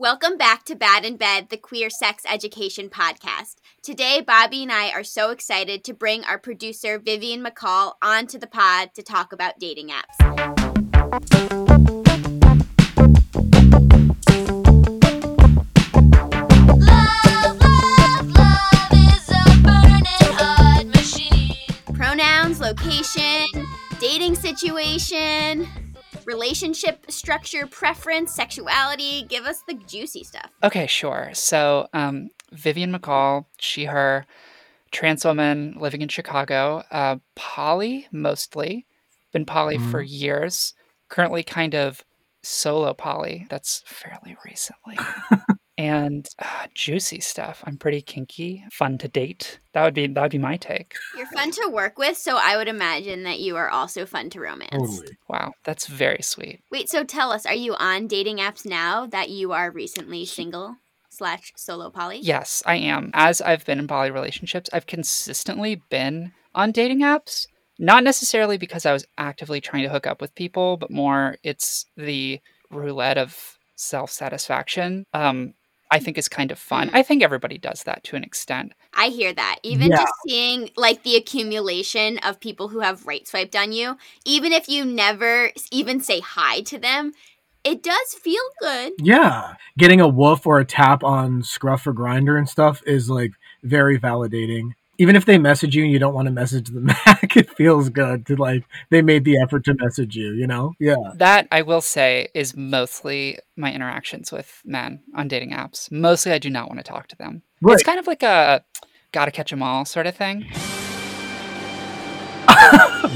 Welcome back to Bad in Bed, the queer sex education podcast. Today, Bobby and I are so excited to bring our producer, Vivian McCall, onto the pod to talk about dating apps. Pronouns, location, dating situation, relationship structure, preference, sexuality. Give us the juicy stuff. Okay, sure. So, um, Vivian McCall, she, her, trans woman living in Chicago, uh, poly mostly, been poly for years, currently kind of solo poly. That's fairly recently. and uh, juicy stuff. I'm pretty kinky, fun to date. That would be that would be my take. You're fun to work with, so I would imagine that you are also fun to romance. Totally. Wow, that's very sweet. Wait, so tell us, are you on dating apps now that you are recently single slash solo poly? Yes, I am. As I've been in poly relationships, I've consistently been on dating apps. Not necessarily because I was actively trying to hook up with people, but more it's the roulette of self satisfaction. Um, I think is kind of fun. Mm. I think everybody does that to an extent. I hear that. Even Yeah. just seeing like the accumulation of people who have right swiped on you, even if you never even say hi to them, it does feel good. Yeah. Getting a woof or a tap on Scruff or Grindr and stuff is like very validating. Even if they message you and you don't want to message them back, it feels good to like they made the effort to message you, you know? Yeah. That I will say is mostly my interactions with men on dating apps. Mostly I do not want to talk to them. Right. It's kind of like a gotta catch 'em all sort of thing.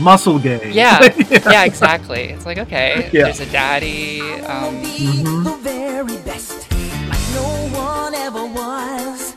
Muscle gay. Yeah. yeah, exactly. It's like, okay, Yeah. there's a daddy. Um, Mhm. the very best, like no one ever was.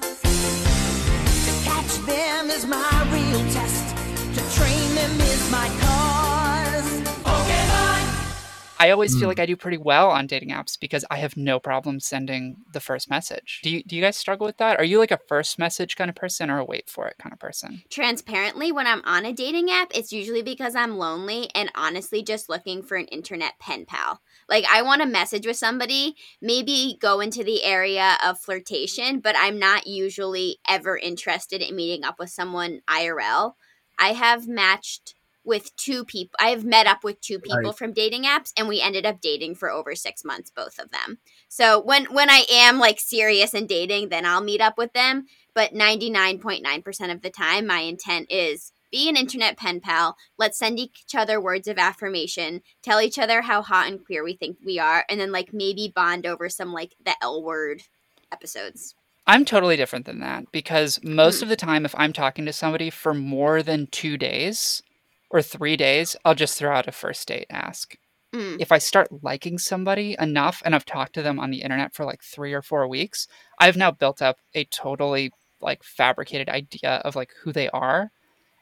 To catch them is my real test. To train them is my cause. Pokemon. I always feel Mm. like I do pretty well on dating apps because I have no problem sending the first message. Do you, do you guys struggle with that? Are you like a first message kind of person or a wait for it kind of person? Transparently, when I'm on a dating app, it's usually because I'm lonely and honestly just looking for an internet pen pal. Like, I want to message with somebody, maybe go into the area of flirtation, but I'm not usually ever interested in meeting up with someone IRL. I have matched with two people. I have met up with two people Right. from dating apps and we ended up dating for over 6 months both of them. So, when when I am like serious and dating, then I'll meet up with them, but 99.9% of the time my intent is be an internet pen pal. Let's send each other words of affirmation, tell each other how hot and queer we think we are, and then like maybe bond over some like the L word episodes. I'm totally different than that because most Mm. of the time, if I'm talking to somebody for more than two days or three days, I'll just throw out a first date ask. Mm. If I start liking somebody enough and I've talked to them on the internet for like three or four weeks, I've now built up a totally like fabricated idea of like who they are.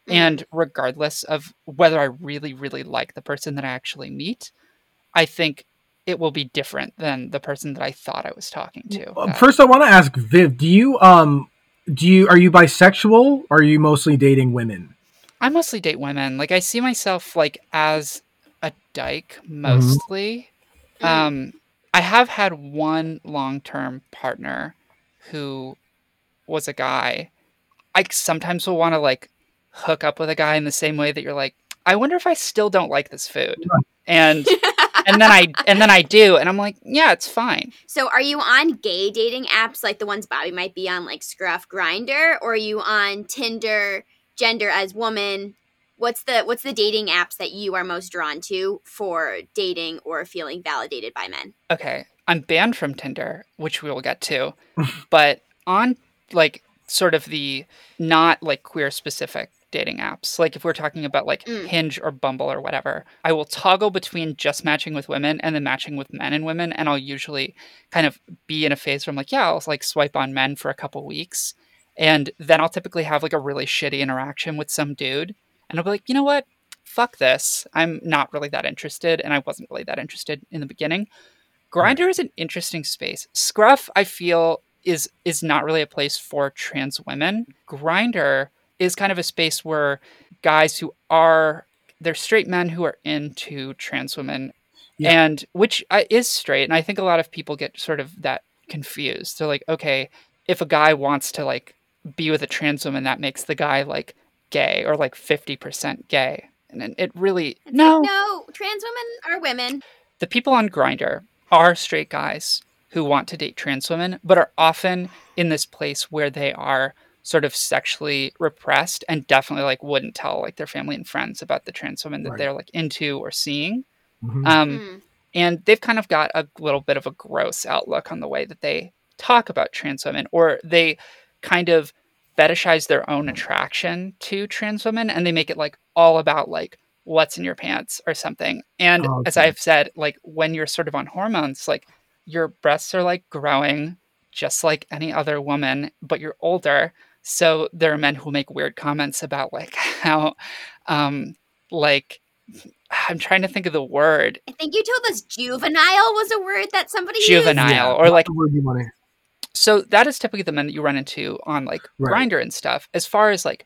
Mm. And regardless of whether I really, really like the person that I actually meet, I think it will be different than the person that I thought I was talking to. Uh, First I want to ask Viv, do you um do you are you bisexual or are you mostly dating women? I mostly date women. Like I see myself like as a dyke Mm-hmm. mostly. Mm. Um I have had one long-term partner who was a guy. I sometimes will want to like hook up with a guy in the same way that you're like, I wonder if I still don't like this food. And and then I and then I do and I'm like, yeah, it's fine. So, are you on gay dating apps like the ones Bobby might be on, like Scruff Grindr, or are you on Tinder, Gender as Woman? What's the what's the dating apps that you are most drawn to for dating or feeling validated by men? okay, I'm banned from Tinder, which we will get to, but on like sort of the not like queer specific dating apps, like if we're talking about like Mm. Hinge or Bumble or whatever, I will toggle between just matching with women and then matching with men and women, and I'll usually kind of be in a phase where I'm like, yeah, I'll like swipe on men for a couple weeks, and then I'll typically have like a really shitty interaction with some dude, and I'll be like, you know what? Fuck this. I'm not really that interested, and I wasn't really that interested in the beginning. Grindr is an interesting space. Scruff, I feel, is is not really a place for trans women. Grindr is kind of a space where guys who are they're straight men who are into trans women Yeah. and which uh, is straight and i think a lot of people get sort of that confused. They're like, okay, if a guy wants to like be with a trans woman, that makes the guy like gay or like 50% gay. And it- it really, no, No, trans women are women. the people on Grindr are straight guys who want to date trans women, but are often in this place where they are sort of sexually repressed and definitely like wouldn't tell like their family and friends about the trans women that Right. they're like into or seeing. Mhm. Um, Mm. and they've kind of got a little bit of a gross outlook on the way that they talk about trans women, or they kind of fetishize their own attraction to trans women and they make it like all about like what's in your pants or something. And Oh, as. I've said, like when you're sort of on hormones, like your breasts are like growing just like any other woman, but you're older. So there are men who make weird comments about like how, um, like, I'm trying to think of the word I think you told us juvenile was a word that somebody used. juvenile Yeah, or like the word you want to. so that is typically the men that you run into on like Right. Grindr and stuff as far as like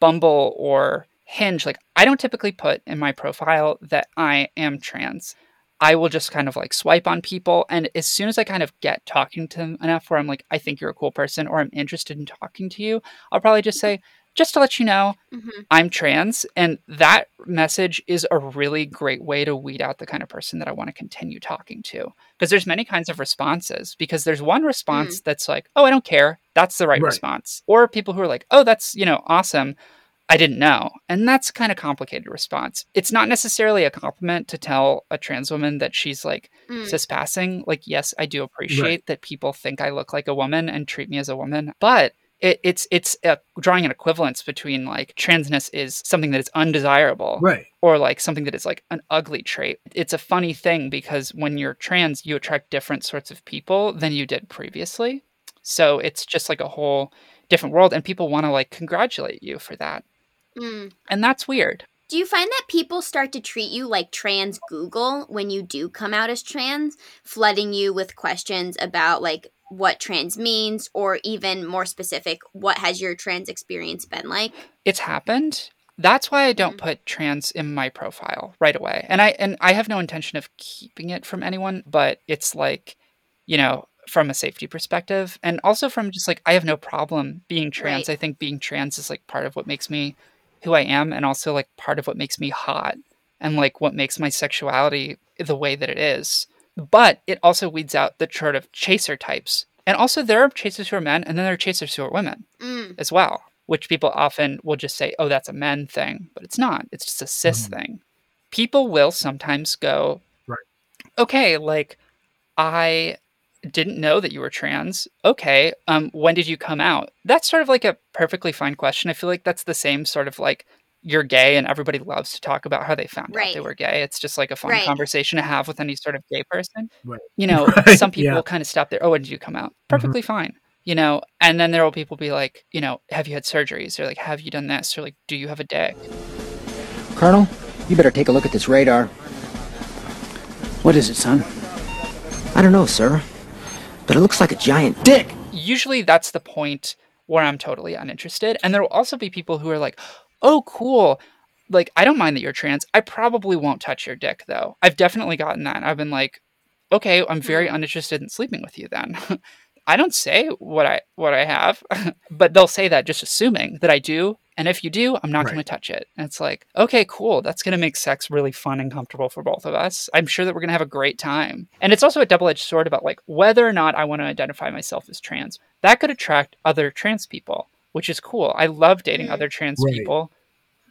bumble or hinge like i don't typically put in my profile that i am trans i will just kind of like swipe on people and as soon as i kind of get talking to them enough where i'm like i think you're a cool person or i'm interested in talking to you i'll probably just say just to let you know Mhm. I'm trans. And that message is a really great way to weed out the kind of person that I want to continue talking to. Because there's many kinds of responses. Because there's one response that's like, oh, I don't care. That's the right, Right. response. Or people who are like, oh, that's, you know, awesome. I didn't know. And that's kind of complicated response. It's not necessarily a compliment to tell a trans woman that she's like Mm. cis passing. Like, yes, I do appreciate that people think I look like a woman and treat me as a woman, but it, it's it's uh drawing an equivalence between like transness is something that is undesirable Right. or like something that is like an ugly trait. It's a funny thing because when you're trans, you attract different sorts of people than you did previously. So it's just like a whole different world, and people want to like congratulate you for that. Mm. And that's weird. Do you find that people start to treat you like trans Google when you do come out as trans, flooding you with questions about like what trans means, or even more specific, what has your trans experience been like? It's happened. That's why I don't put trans in my profile right away. And I and I have no intention of keeping it from anyone, but it's like, you know, from a safety perspective and also from just like I have no problem being trans. Right. I think being trans is like part of what makes me who I am and also like part of what makes me hot and like what makes my sexuality the way that it is. But it also weeds out the sort of chaser types. And also there are chasers who are men and then there are chasers who are women Mm. as well, which people often will just say, oh, that's a men thing, but it's not. It's just a cis Mhm. thing. People will sometimes go, Right. okay, like I didn't know that you were trans. Okay, um, when did you come out? That's sort of like a perfectly fine question. I feel like that's the same sort of like you're gay and everybody loves to talk about how they found out they were gay. It's just like a fun Right. conversation to have with any sort of gay person. Right. You know, Right, some people yeah. kind of stop there. Oh, when did you come out? Perfectly fine you know and then there will people be like you know have you had surgeries or like have you done this or like do you have a dick Colonel, you better take a look at this radar. What is it, son? I don't know, sir, but it looks like a giant dick. usually that's the point where i'm totally uninterested and there will also be people who are like oh cool. Like i don't mind that you're trans. I probably won't touch your dick though. I've definitely gotten that. I've been like okay i'm very hmm. uninterested in sleeping with you then i don't say what i what i have but they'll say that just assuming that i do. And if you do i'm not going to touch it. And it's like okay cool. That's going to make sex really fun and comfortable for both of us. I'm sure that we're going to have a great time. And it's also a double-edged sword about like whether or not i want to identify myself as trans. That could attract other trans people which is cool. I love dating other trans Right. people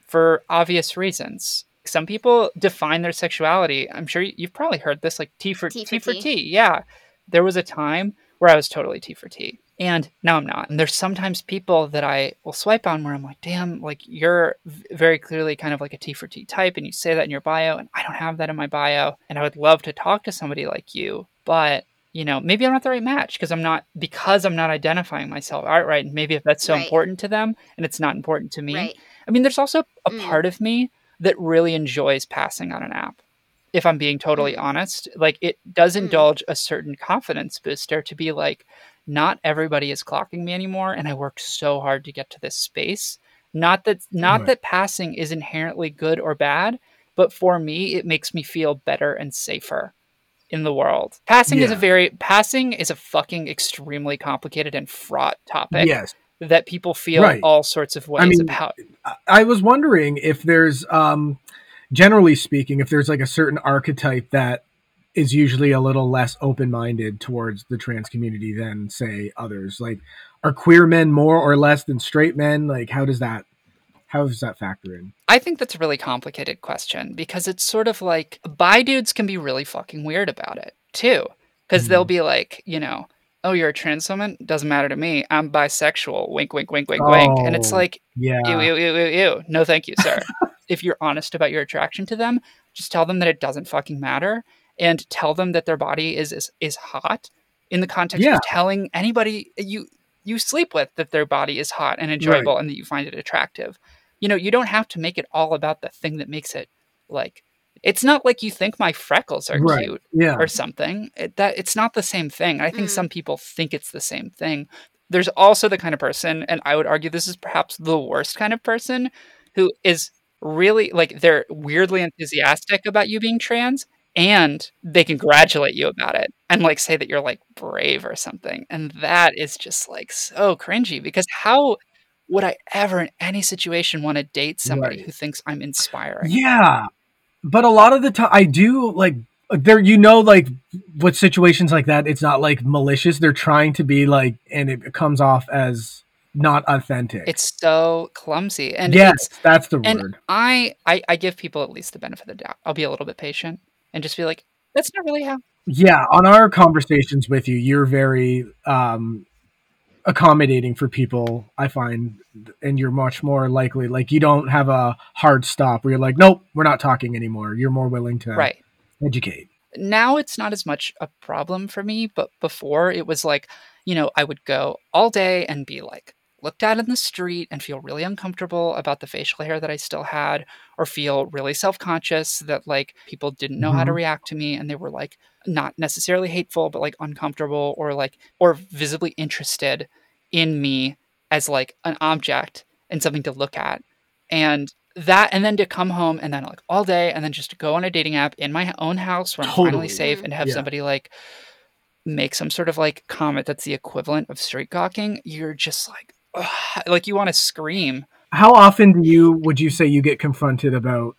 for obvious reasons. Some people define their sexuality. I'm sure you've probably heard this like t for T t for for T. t. Yeah. There was a time where i was totally t for t and now i'm not and there's sometimes people that i will swipe on where i'm like damn like you're very clearly kind of like a t for t type and you say that in your bio and i don't have that in my bio and i would love to talk to somebody like you but you know maybe i'm not the right match because i'm not because i'm not identifying myself outright and maybe if that's so Right. important to them and it's not important to me Right. I mean, there's also a Mm. part of me that really enjoys passing on an app. If I'm being totally Mm. honest, like it does Mm. indulge a certain confidence booster to be like, not everybody is clocking me anymore, and I worked so hard to get to this space. Not that not Right. that passing is inherently good or bad, but for me, it makes me feel better and safer in the world. Passing is a very passing is a fucking extremely complicated and fraught topic Yes. that people feel Right. all sorts of ways mean, about. I- I was wondering if there's, um, generally speaking, if there's like a certain archetype that is usually a little less open minded towards the trans community than, say, others. Like, are queer men more or less than straight men? Like, how does that, how does that factor in? I think that's a really complicated question because it's sort of like bi dudes can be really fucking weird about it too. Because they'll mm-hmm. be like, you know, oh, you're a trans woman? Doesn't matter to me. I'm bisexual. Wink, wink, wink, wink, wink. And it's Oh, like, Yeah. ew, ew, ew, ew, ew. No, thank you, sir. if you're honest about your attraction to them, just tell them that it doesn't fucking matter and tell them that their body is is, is hot in the context Yeah. of telling anybody you you sleep with that their body is hot and enjoyable and that you find it attractive. You know, you don't have to make it all about the thing that makes it like it's not like you think my freckles are Right. cute Yeah. or something. It, that it's not the same thing. I think Mm. some people think it's the same thing. There's also the kind of person, and I would argue this is perhaps the worst kind of person, who is really like they're weirdly enthusiastic about you being trans, and they congratulate you about it and like say that you're like brave or something, and that is just like so cringy because how would I ever in any situation want to date somebody Right. who thinks I'm inspiring? Yeah, but a lot of the time I do like there. You know, like with situations like that, it's not like malicious. They're trying to be like, and it comes off as not authentic. It's so clumsy, and yes, that's the and word. I, I I give people at least the benefit of the doubt. I'll be a little bit patient and just be like, that's not really how. Yeah, on our conversations with you, you're very um accommodating for people. I find, and you're much more likely. Like you don't have a hard stop where you're like, nope, we're not talking anymore. You're more willing to Right educate. now, it's not as much a problem for me, but before it was like, you know, I would go all day and be like looked at in the street and feel really uncomfortable about the facial hair that I still had, or feel really self conscious that like people didn't know how to Mhm. react to me and they were like not necessarily hateful, but like uncomfortable or like or visibly interested in me as like an object and something to look at. And that and then to come home and then like all day and then just to go on a dating app in my own house where I'm Totally. finally safe and have Yeah. somebody like make some sort of like comment that's the equivalent of straight gawking, you're just like like you want to scream. How often do you would you say you get confronted about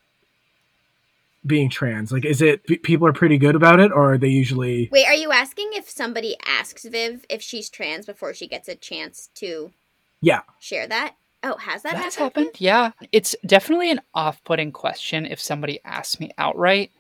being trans? Like, is it people are pretty good about it, or are they usually? Wait, are you asking if somebody asks Viv if she's trans before she gets a chance to Yeah. share that? Oh, has that That's happened? happened. Yeah. It's definitely an off-putting question if somebody asks me outright,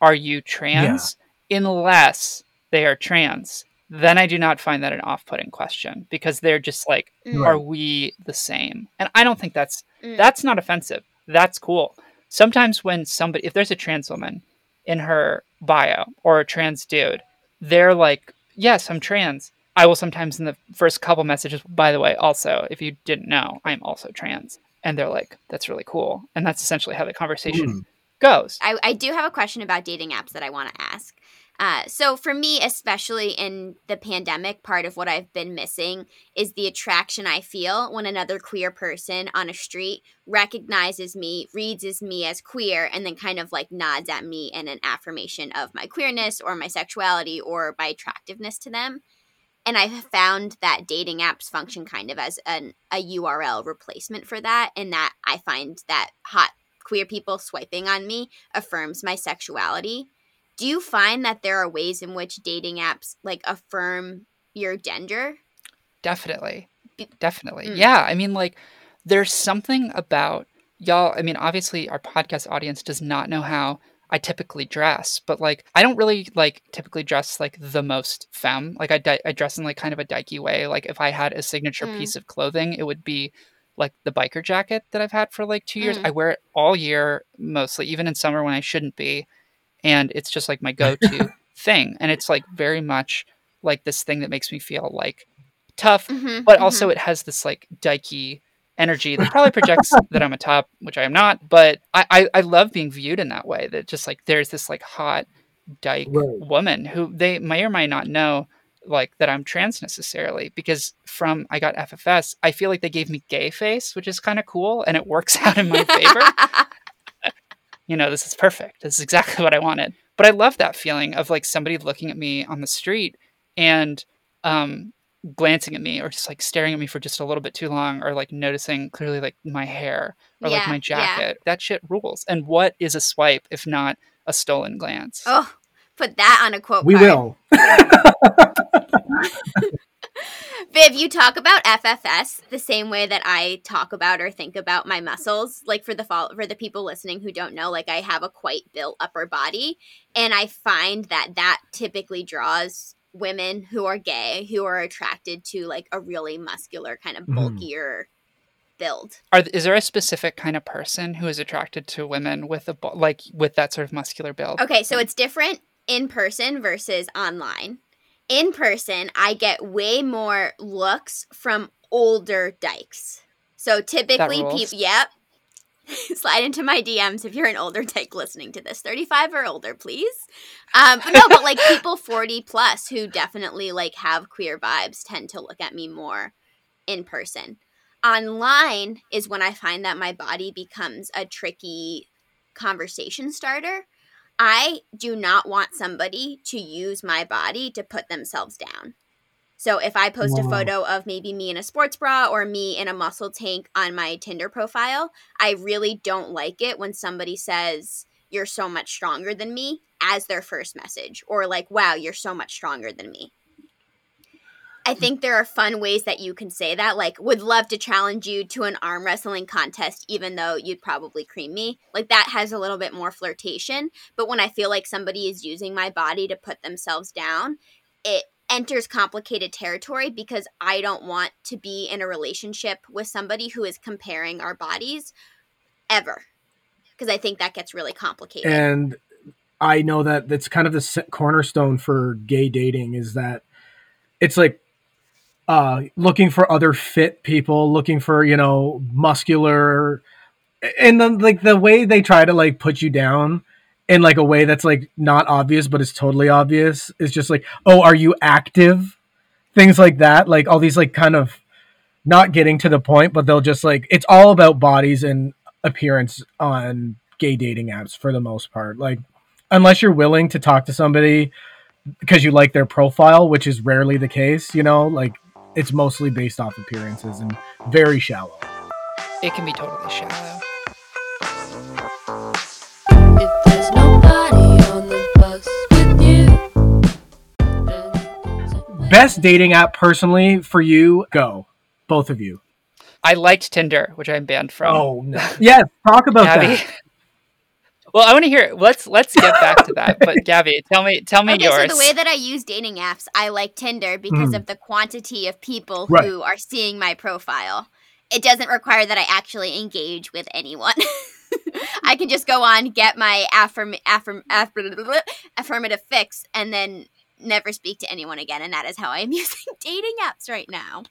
"Are you trans?" Unless they are trans. Then I do not find that an off-putting question because they're just like, Mm. "Are we the same?" And I don't think that's Mm. that's not offensive. That's cool. Sometimes when somebody if there's a trans woman in her bio or a trans dude, they're like, "Yes, I'm trans." I will sometimes in the first couple messages, by the way, also, if you didn't know, I'm also trans. And they're like, that's really cool. And that's essentially how the conversation Hmm. goes. I, I do have a question about dating apps that I want to ask. Uh, so for me, especially in the pandemic, part of what I've been missing is the attraction I feel when another queer person on a street recognizes me, reads as me as queer, and then kind of like nods at me in an affirmation of my queerness or my sexuality or my attractiveness to them. And I have found that dating apps function kind of as an, a IRL replacement for that, in that I find that hot queer people swiping on me affirms my sexuality. Do you find that there are ways in which dating apps like affirm your gender? Definitely. Be- Definitely. Mm. Yeah. I mean, like, there's something about y'all. I mean, obviously, our podcast audience does not know how I typically dress, but like, I don't really like typically dress like the most femme. Like, I, di- I dress in like kind of a dykey way. Like, if I had a signature Mm. piece of clothing, it would be like the biker jacket that I've had for like two years. Mm. I wear it all year, mostly, even in summer when I shouldn't be. And it's just like my go to thing. And it's like very much like this thing that makes me feel like tough, Mm-hmm, but also it has this like dykey energy that probably projects that I'm a top, which I am not. But I, I, I love being viewed in that way. That just like there's this like hot dyke Right. woman who they may or may not know like that I'm trans necessarily because from I got FFS, I feel like they gave me gay face, which is kind of cool and it works out in my favor. You know, this is perfect. This is exactly what I wanted. but I love that feeling of like somebody looking at me on the street and um, glancing at me or just like staring at me for just a little bit too long or like noticing clearly like my hair or like Yeah, my yeah. jacket. That shit rules. And what is a swipe if not a stolen glance? Oh, put that on a quote We card. will. Viv, you talk about FFS the same way that I talk about or think about my muscles. Like for the fall, for the people listening who don't know, like I have a quite built upper body, and I find that that typically draws women who are gay who are attracted to like a really muscular kind of Mhm. bulkier build. Are th- is there a specific kind of person who is attracted to women with a like with that sort of muscular build? Okay, so it's different in person versus online. In person, I get way more looks from older dykes. So typically, people, yep. Slide into my DMs if you're an older dyke listening to this, 35 or older, please. Um, but no, but like people 40 plus who definitely like have queer vibes tend to look at me more in person. Online is when I find that my body becomes a tricky conversation starter. I do not want somebody to use my body to put themselves down. So if I post a photo of maybe me in a sports bra or me in a muscle tank on my Tinder profile, I really don't like it when somebody says, You're so much stronger than me as their first message, or like, Wow, you're so much stronger than me. I think there are fun ways that you can say that. Like, would love to challenge you to an arm wrestling contest, even though you'd probably cream me. Like, that has a little bit more flirtation. But when I feel like somebody is using my body to put themselves down, it enters complicated territory because I don't want to be in a relationship with somebody who is comparing our bodies ever. Because I think that gets really complicated. and I know that that's kind of the cornerstone for gay dating is that it's like uh looking for other fit people, looking for, you know, muscular and then like the way they try to like put you down in like a way that's like not obvious but it's totally obvious is just like, "Oh, are you active?" Things like that, like all these like kind of not getting to the point, but they'll just like it's all about bodies and appearance on gay dating apps for the most part. Like unless you're willing to talk to somebody because you like their profile, which is rarely the case, you know, like it's mostly based off appearances and very shallow. It can be totally shallow. If there's nobody on the bus with you, then Best dating app personally for you, go. Both of you. I liked Tinder, which I'm banned from. Oh no. Yes, talk about Gabby. that. Well, I want to hear. Let's let's get back to that. But Gabby, tell me tell me Okay, yours. so the way that I use dating apps, I like Tinder because Mhm. of the quantity of people Right. who are seeing my profile. It doesn't require that I actually engage with anyone. I can just go on, get my affirm- affirm- affirm- affirmative fix, and then never speak to anyone again. And that is how I am using dating apps right now.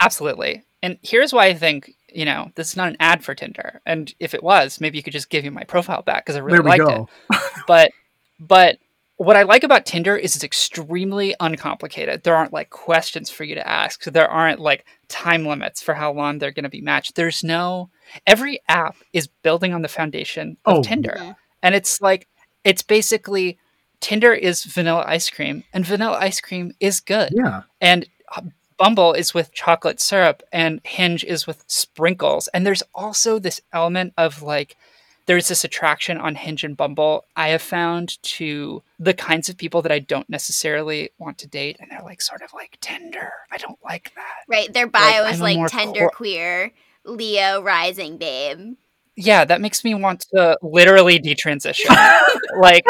Absolutely. And here's why I think, you know, this is not an ad for Tinder. And if it was, maybe you could just give me my profile back because I really liked go. it. But but what I like about Tinder is it's extremely uncomplicated. There aren't like questions for you to ask. So there aren't like time limits for how long they're going to be matched. There's no every app is building on the foundation of Oh. Tinder. Mhm. And it's like it's basically Tinder is vanilla ice cream and vanilla ice cream is good Yeah. and Bumble is with chocolate syrup and Hinge is with sprinkles. And there's also this element of like there's this attraction on Hinge and Bumble I have found to the kinds of people that I don't necessarily want to date and they're like sort of like Tinder. I don't like that. Right? Their bio I'm is like tender cor- queer, Leo rising babe. Yeah, that makes me want to literally detransition. like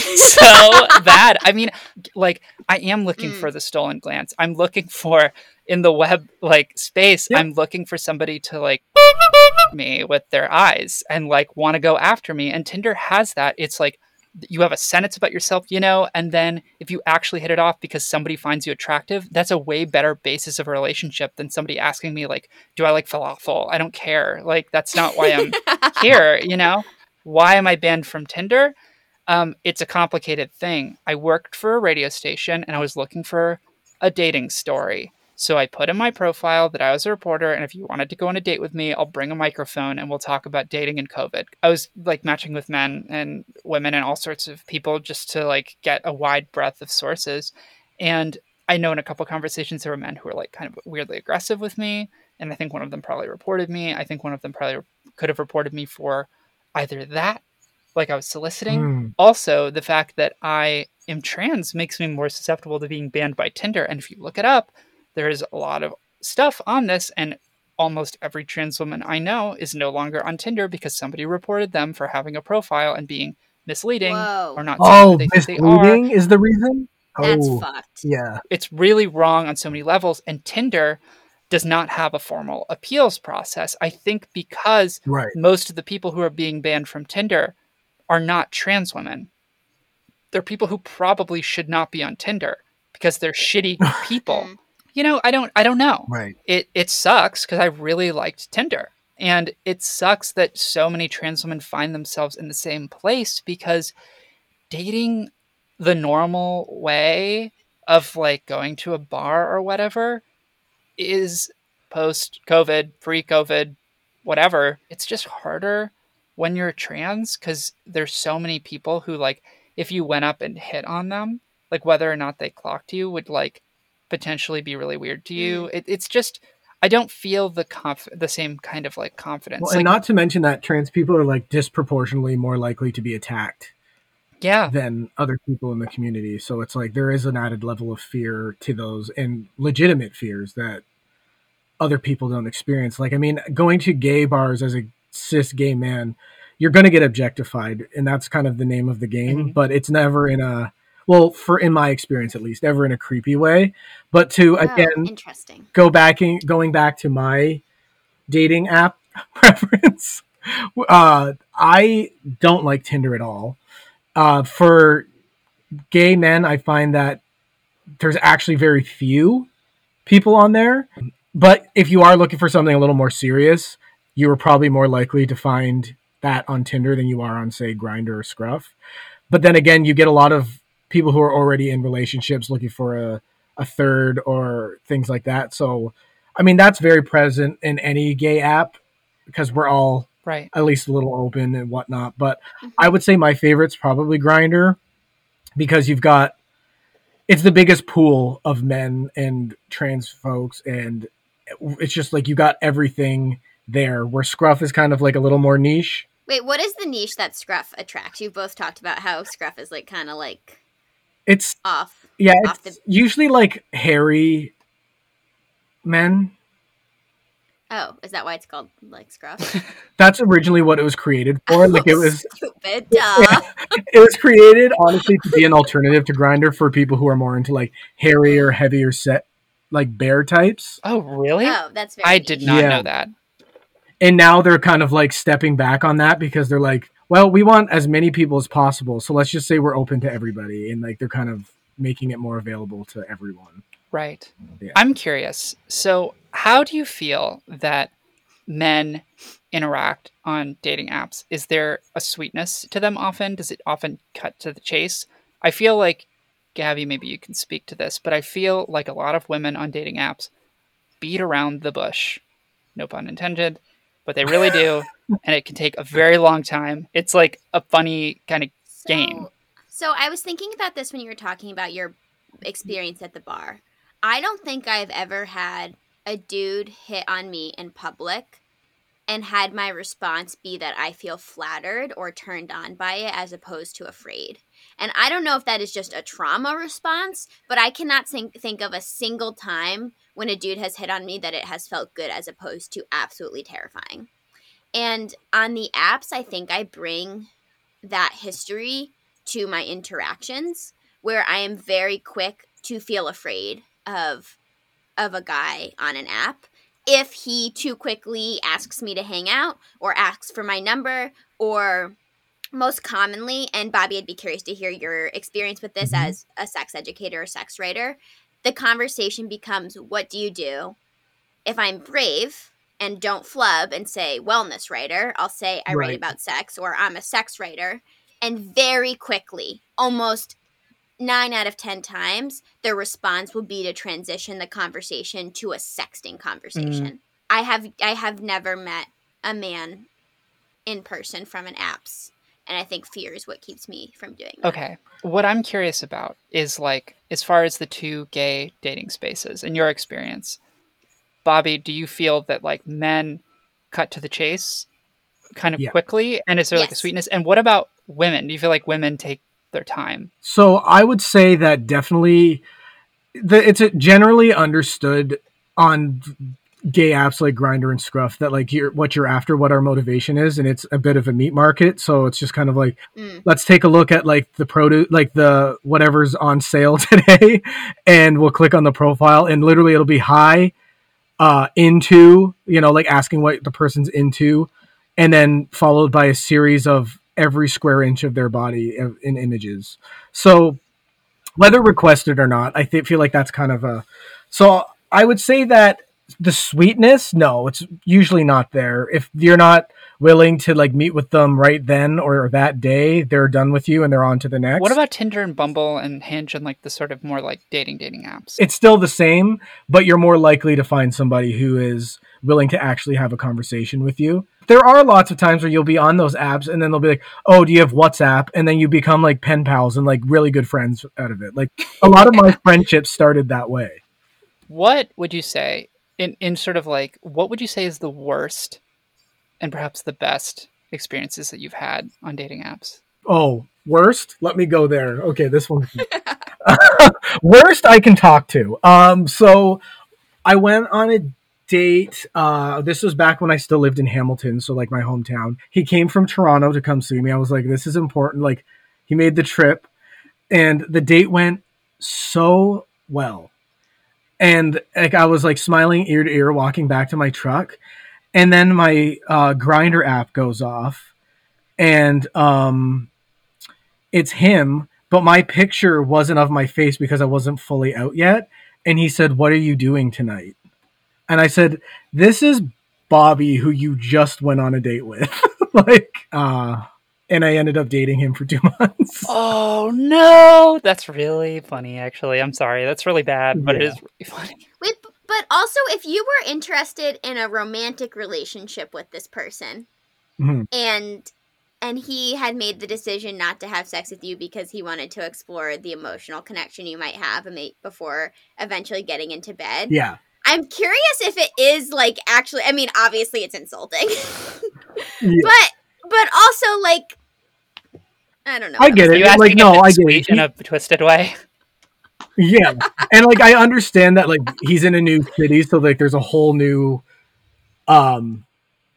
so bad. I mean, like I am looking Mm. for the stolen glance. I'm looking for in the web like space. Yep. I'm looking for somebody to like me with their eyes and like want to go after me. And Tinder has that. It's like you have a sentence about yourself, you know, and then if you actually hit it off because somebody finds you attractive, that's a way better basis of a relationship than somebody asking me like, "Do I like falafel?" I don't care. Like that's not why I'm here, you know? Why am I banned from Tinder? Um, it's a complicated thing. I worked for a radio station and I was looking for a dating story. So I put in my profile that I was a reporter, and if you wanted to go on a date with me, I'll bring a microphone and we'll talk about dating and COVID. I was like matching with men and women and all sorts of people just to like get a wide breadth of sources. And I know in a couple conversations there were men who were like kind of weirdly aggressive with me, and I think one of them probably reported me. I think one of them probably could have reported me for either that, like I was soliciting. Hmm. Also, the fact that I am trans makes me more susceptible to being banned by Tinder. And if you look it up, there's a lot of stuff on this, and almost every trans woman I know is no longer on Tinder because somebody reported them for having a profile and being misleading Whoa. or not saying Oh, they think they misleading is the reason. That's oh, fucked. yeah. It's really wrong on so many levels, and Tinder does not have a formal appeals process. I think because Right. most of the people who are being banned from Tinder are not trans women. They're people who probably should not be on Tinder because they're shitty people. Mm. You know, I don't I don't know. Right. It it sucks because I really liked Tinder. And it sucks that so many trans women find themselves in the same place because dating the normal way of like going to a bar or whatever is post COVID, pre COVID, whatever. It's just harder when you're trans because there's so many people who like if you went up and hit on them, like whether or not they clocked you would like potentially be really weird to you. Mm. It, it's just I don't feel the conf- the same kind of like confidence. Well, like, and not to mention that trans people are like disproportionately more likely to be attacked yeah, than other people in the community. So it's like there is an added level of fear to those and legitimate fears that other people don't experience. Like, I mean, going to gay bars as a cis gay man, you're going to get objectified, and that's kind of the name of the game. Mhm. But it's never in a well, for in my experience at least, ever in a creepy way. But to Oh, again interesting. go back in, going back to my dating app preference uh i don't like tinder at all uh for gay men i find that there's actually very few people on there but if you are looking for something a little more serious you are probably more likely to find that on tinder than you are on say Grindr or scruff but then again you get a lot of people who are already in relationships looking for a a third or things like that. So, I mean, that's very present in any gay app because we're all right. at least a little open and whatnot. But Mhm. I would say my favorite's probably Grindr because you've got it's the biggest pool of men and trans folks, and it's just like you got everything there. Where Scruff is kind of like a little more niche. Wait, what is the niche that Scruff attracts? You've both talked about how Scruff is like kind of like It's off. yeah, Off it's the- usually like hairy men. Oh, is that why it's called like Scruff? That's originally what it was created for. Oh, like it was stupid. Duh. it was created honestly to be an alternative to Grindr for people who are more into like hairier heavier set like bear types Oh, really? Oh, that's very. I did not Yeah. know that. And now they're kind of like stepping back on that because they're like well we want as many people as possible so let's just say we're open to everybody and like they're kind of making it more available to everyone Right. Yeah. I'm curious. So, how do you feel that men interact on dating apps? Is there a sweetness to them often? Does it often cut to the chase? I feel like, Gabby, maybe you can speak to this, but I feel like a lot of women on dating apps beat around the bush. No pun intended, but they really do. and it can take a very long time. It's like a funny kind of game. So I was thinking about this when you were talking about your experience at the bar. I don't think I've ever had a dude hit on me in public and had my response be that I feel flattered or turned on by it as opposed to afraid. And I don't know if that is just a trauma response, but I cannot think, think of a single time when a dude has hit on me that it has felt good as opposed to absolutely terrifying. And on the apps, I think I bring that history to my interactions where I am very quick to feel afraid of of a guy on an app if he too quickly asks me to hang out or asks for my number or most commonly and Bobby I'd be curious to hear your experience with this Mhm. as a sex educator or sex writer the conversation becomes what do you do if I'm brave and don't flub and say wellness writer I'll say I write about sex or I'm a sex writer and very quickly almost nine out of 10 times, the response will be to transition the conversation to a sexting conversation. I have I have never met a man in person from an apps. And I think fear is what keeps me from doing that. Okay. What I'm curious about is like, as far as the two gay dating spaces, in your experience, Bobby, do you feel that like men cut to the chase kind of Yeah. quickly? And is there like a sweetness? And what about women? Do you feel like women take their time? So I would say that definitely, the, it's a generally understood on gay apps like Grindr and Scruff that like you're what you're after, what our motivation is, and it's a bit of a meat market. So it's just kind of like Mm. let's take a look at like the produce, like the whatever's on sale today, and we'll click on the profile, and literally it'll be high, uh, into you know like asking what the person's into, and then followed by a series of every square inch of their body in in images. So whether requested or not, I th- feel like that's kind of a. So I would say that the sweetness, no, it's usually not there. If you're not willing to like meet with them right then or that day, they're done with you and they're on to the next. What about Tinder and Bumble and Hinge and like the sort of more like dating dating apps? it's still the same, but you're more likely to find somebody who is willing to actually have a conversation with you. There are lots of times where you'll be on those apps and then they'll be like, "Oh, do you have WhatsApp?" and then you become like pen pals and like really good friends out of it. Like a lot of my friendships started that way. What would you say in in sort of like what would you say is the worst and perhaps the best experiences that you've had on dating apps? Oh, worst? Let me go there. Okay, this one. worst I can talk to. Um, so I went on a date. Uh, this was back when I still lived in Hamilton, so like my hometown. He came from Toronto to come see me. I was like, this is important. Like, he made the trip, and the date went so well. And like I was like smiling ear to ear walking back to my truck, and then my uh, Grindr app goes off, and um, it's him, but my picture wasn't of my face because I wasn't fully out yet. And he said, "What are you doing tonight?" And I said, "This is Bobby, who you just went on a date with." like, uh, and I ended up dating him for two months. Oh no, that's really funny. Actually, I'm sorry. That's really bad, but it Yeah. is really funny. Wait, but also if you were interested in a romantic relationship with this person Mhm. and and he had made the decision not to have sex with you because he wanted to explore the emotional connection you might have and make before eventually getting into bed. Yeah, I'm curious if it is like actually I mean obviously it's insulting. Yeah. But but also like I don't know. I get it. You like, no, I get it. in a twisted way. yeah and like i understand that like he's in a new city so like there's a whole new um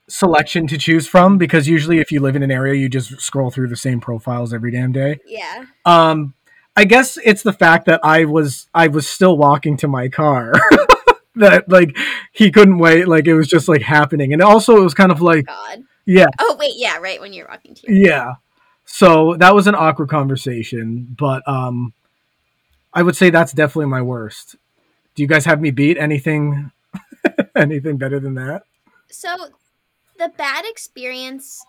selection to choose from because usually if you live in an area you just scroll through the same profiles every damn day Yeah. um i guess it's the fact that i was i was still walking to my car that like he couldn't wait like it was just like happening and also it was kind of like God. Yeah Oh wait, yeah, right when you're walking to your yeah. So that was an awkward conversation, but um I would say that's definitely my worst. Do you guys have me beat anything anything better than that? So the bad experience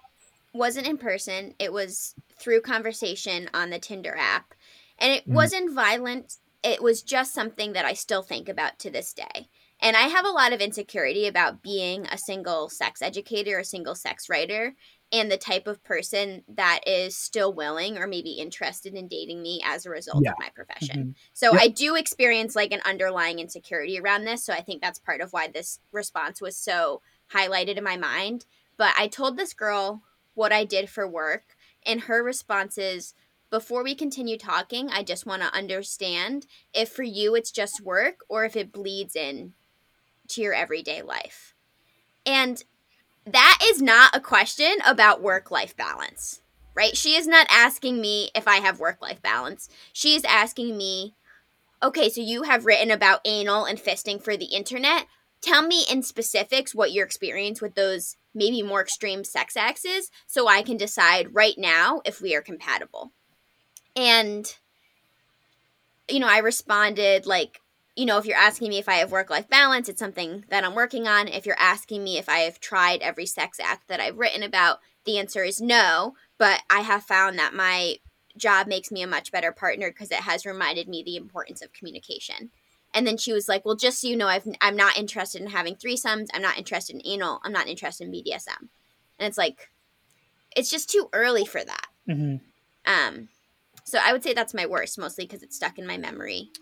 wasn't in person. It was through conversation on the Tinder app. And it Mhm. wasn't violent. It was just something that I still think about to this day. And I have a lot of insecurity about being a single sex educator, a single sex writer, and the type of person that is still willing or maybe interested in dating me as a result Yeah. of my profession. Mhm. So Yep. I do experience like an underlying insecurity around this. So I think that's part of why this response was so highlighted in my mind. But I told this girl what I did for work, and her response is before we continue talking, I just want to understand if for you it's just work or if it bleeds in to your everyday life. And that is not a question about work life balance, right? She is not asking me if I have work life balance. She is asking me, okay, so you have written about anal and fisting for the internet. Tell me in specifics what your experience with those maybe more extreme sex acts is so I can decide right now if we are compatible. And, you know, I responded like, you know, if you're asking me if I have work life balance, it's something that I'm working on. If you're asking me if I have tried every sex act that I've written about, the answer is no. But I have found that my job makes me a much better partner because it has reminded me the importance of communication. And then she was like, "Well, just so you know, I've, I'm not interested in having threesomes. I'm not interested in anal. I'm not interested in BDSM." And it's like, it's just too early for that. hmm Um, so I would say that's my worst, mostly because it's stuck in my memory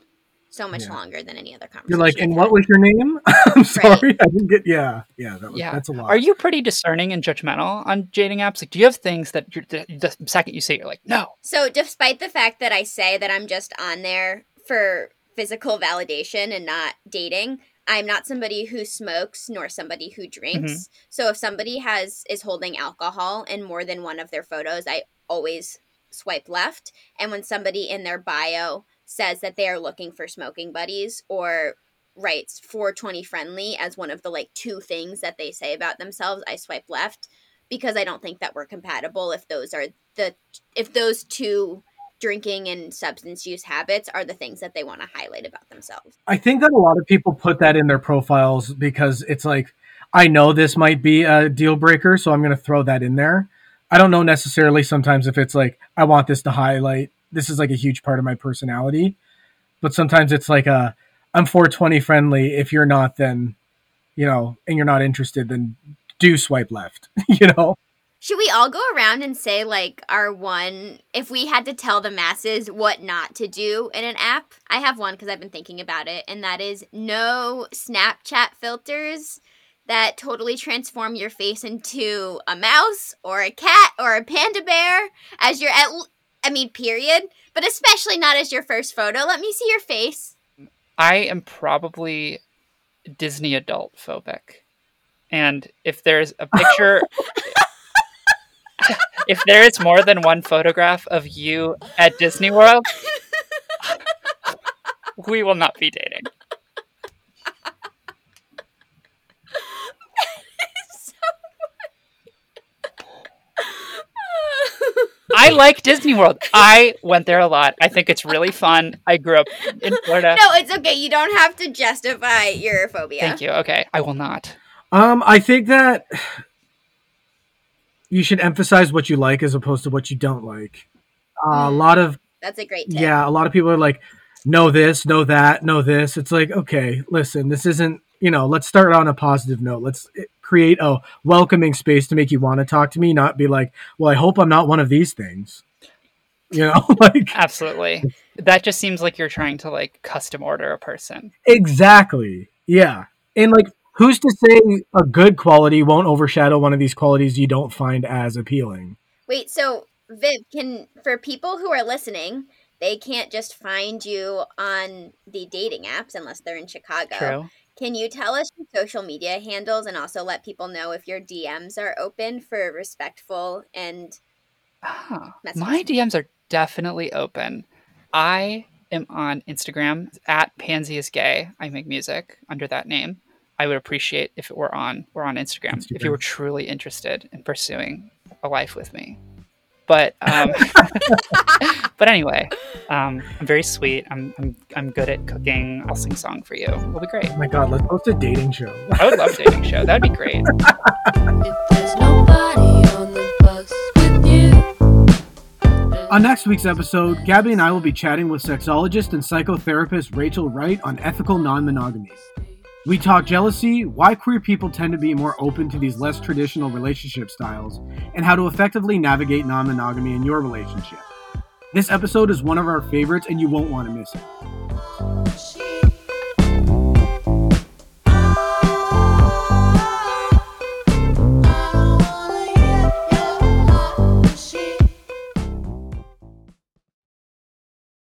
so much Yeah. longer than any other conversation. You're like, and what was your name? I'm sorry, I didn't get. Yeah, yeah, that was, Yeah. that's a lot. Are you pretty discerning and judgmental on dating apps? Like, do you have things that you're, the, the second you say you're like, no. So, despite the fact that I say that I'm just on there for physical validation and not dating, I'm not somebody who smokes nor somebody who drinks. Mm-hmm. So, if somebody has is holding alcohol in more than one of their photos, I always swipe left. And when somebody in their bio says that they are looking for smoking buddies or writes 420 friendly as one of the like two things that they say about themselves, I swipe left because I don't think that we're compatible if those are the if those two drinking and substance use habits are the things that they want to highlight about themselves. I think that a lot of people put that in their profiles because it's like, I know this might be a deal breaker, so I'm going to throw that in there. I don't know necessarily sometimes if it's like, I want this to highlight, this is like a huge part of my personality. But sometimes it's like, a, I'm 420 friendly. If you're not, then, you know, and you're not interested, then do swipe left, you know? Should we all go around and say like our one if we had to tell the masses what not to do in an app? I have one because I've been thinking about it, and that is no Snapchat filters that totally transform your face into a mouse or a cat or a panda bear as you're at I mean period, but especially not as your first photo. Let me see your face. I am probably Disney adult phobic. And if there's a picture, if there is more than one photograph of you at Disney World, we will not be dating. I like Disney World. I went there a lot. I think it's really fun. I grew up in Florida. no, it's okay. You don't have to justify your phobia. Thank you. Okay, I will not. Um, I think that you should emphasize what you like as opposed to what you don't like. Uh, a Mm. lot of That's a great tip. yeah, a lot of people are like, know this, know that, know this. It's like, okay, listen, this isn't. You know, let's start on a positive note. Let's create a welcoming space to make you want to talk to me, not be like, well, I hope I'm not one of these things. You know, like Absolutely. That just seems like you're trying to like custom order a person. exactly, yeah, and like. Who's to say a good quality won't overshadow one of these qualities you don't find as appealing? Wait, so Viv, can for people who are listening, they can't just find you on the dating apps unless they're in Chicago. True. Can you tell us your social media handles and also let people know if your DMs are open for respectful and ah, Messages. my DMs are definitely open. I am on Instagram at Pansy is Gay. I make music under that name. I would appreciate if it were on or on Instagram, if you were truly interested in pursuing a life with me. But um, but anyway, um, I'm very sweet. I'm, I'm I'm good at cooking. I'll sing song for you. It'll be great. Oh my god, let's host a dating show. I would love a dating show. That'd be great. If there's nobody on the bus with you. On next week's episode, Gabby and I will be chatting with sexologist and psychotherapist Rachel Wright on ethical non monogamy. We talk jealousy, why queer people tend to be more open to these less traditional relationship styles, and how to effectively navigate non monogamy in your relationship. This episode is one of our favorites, and you won't want to miss it.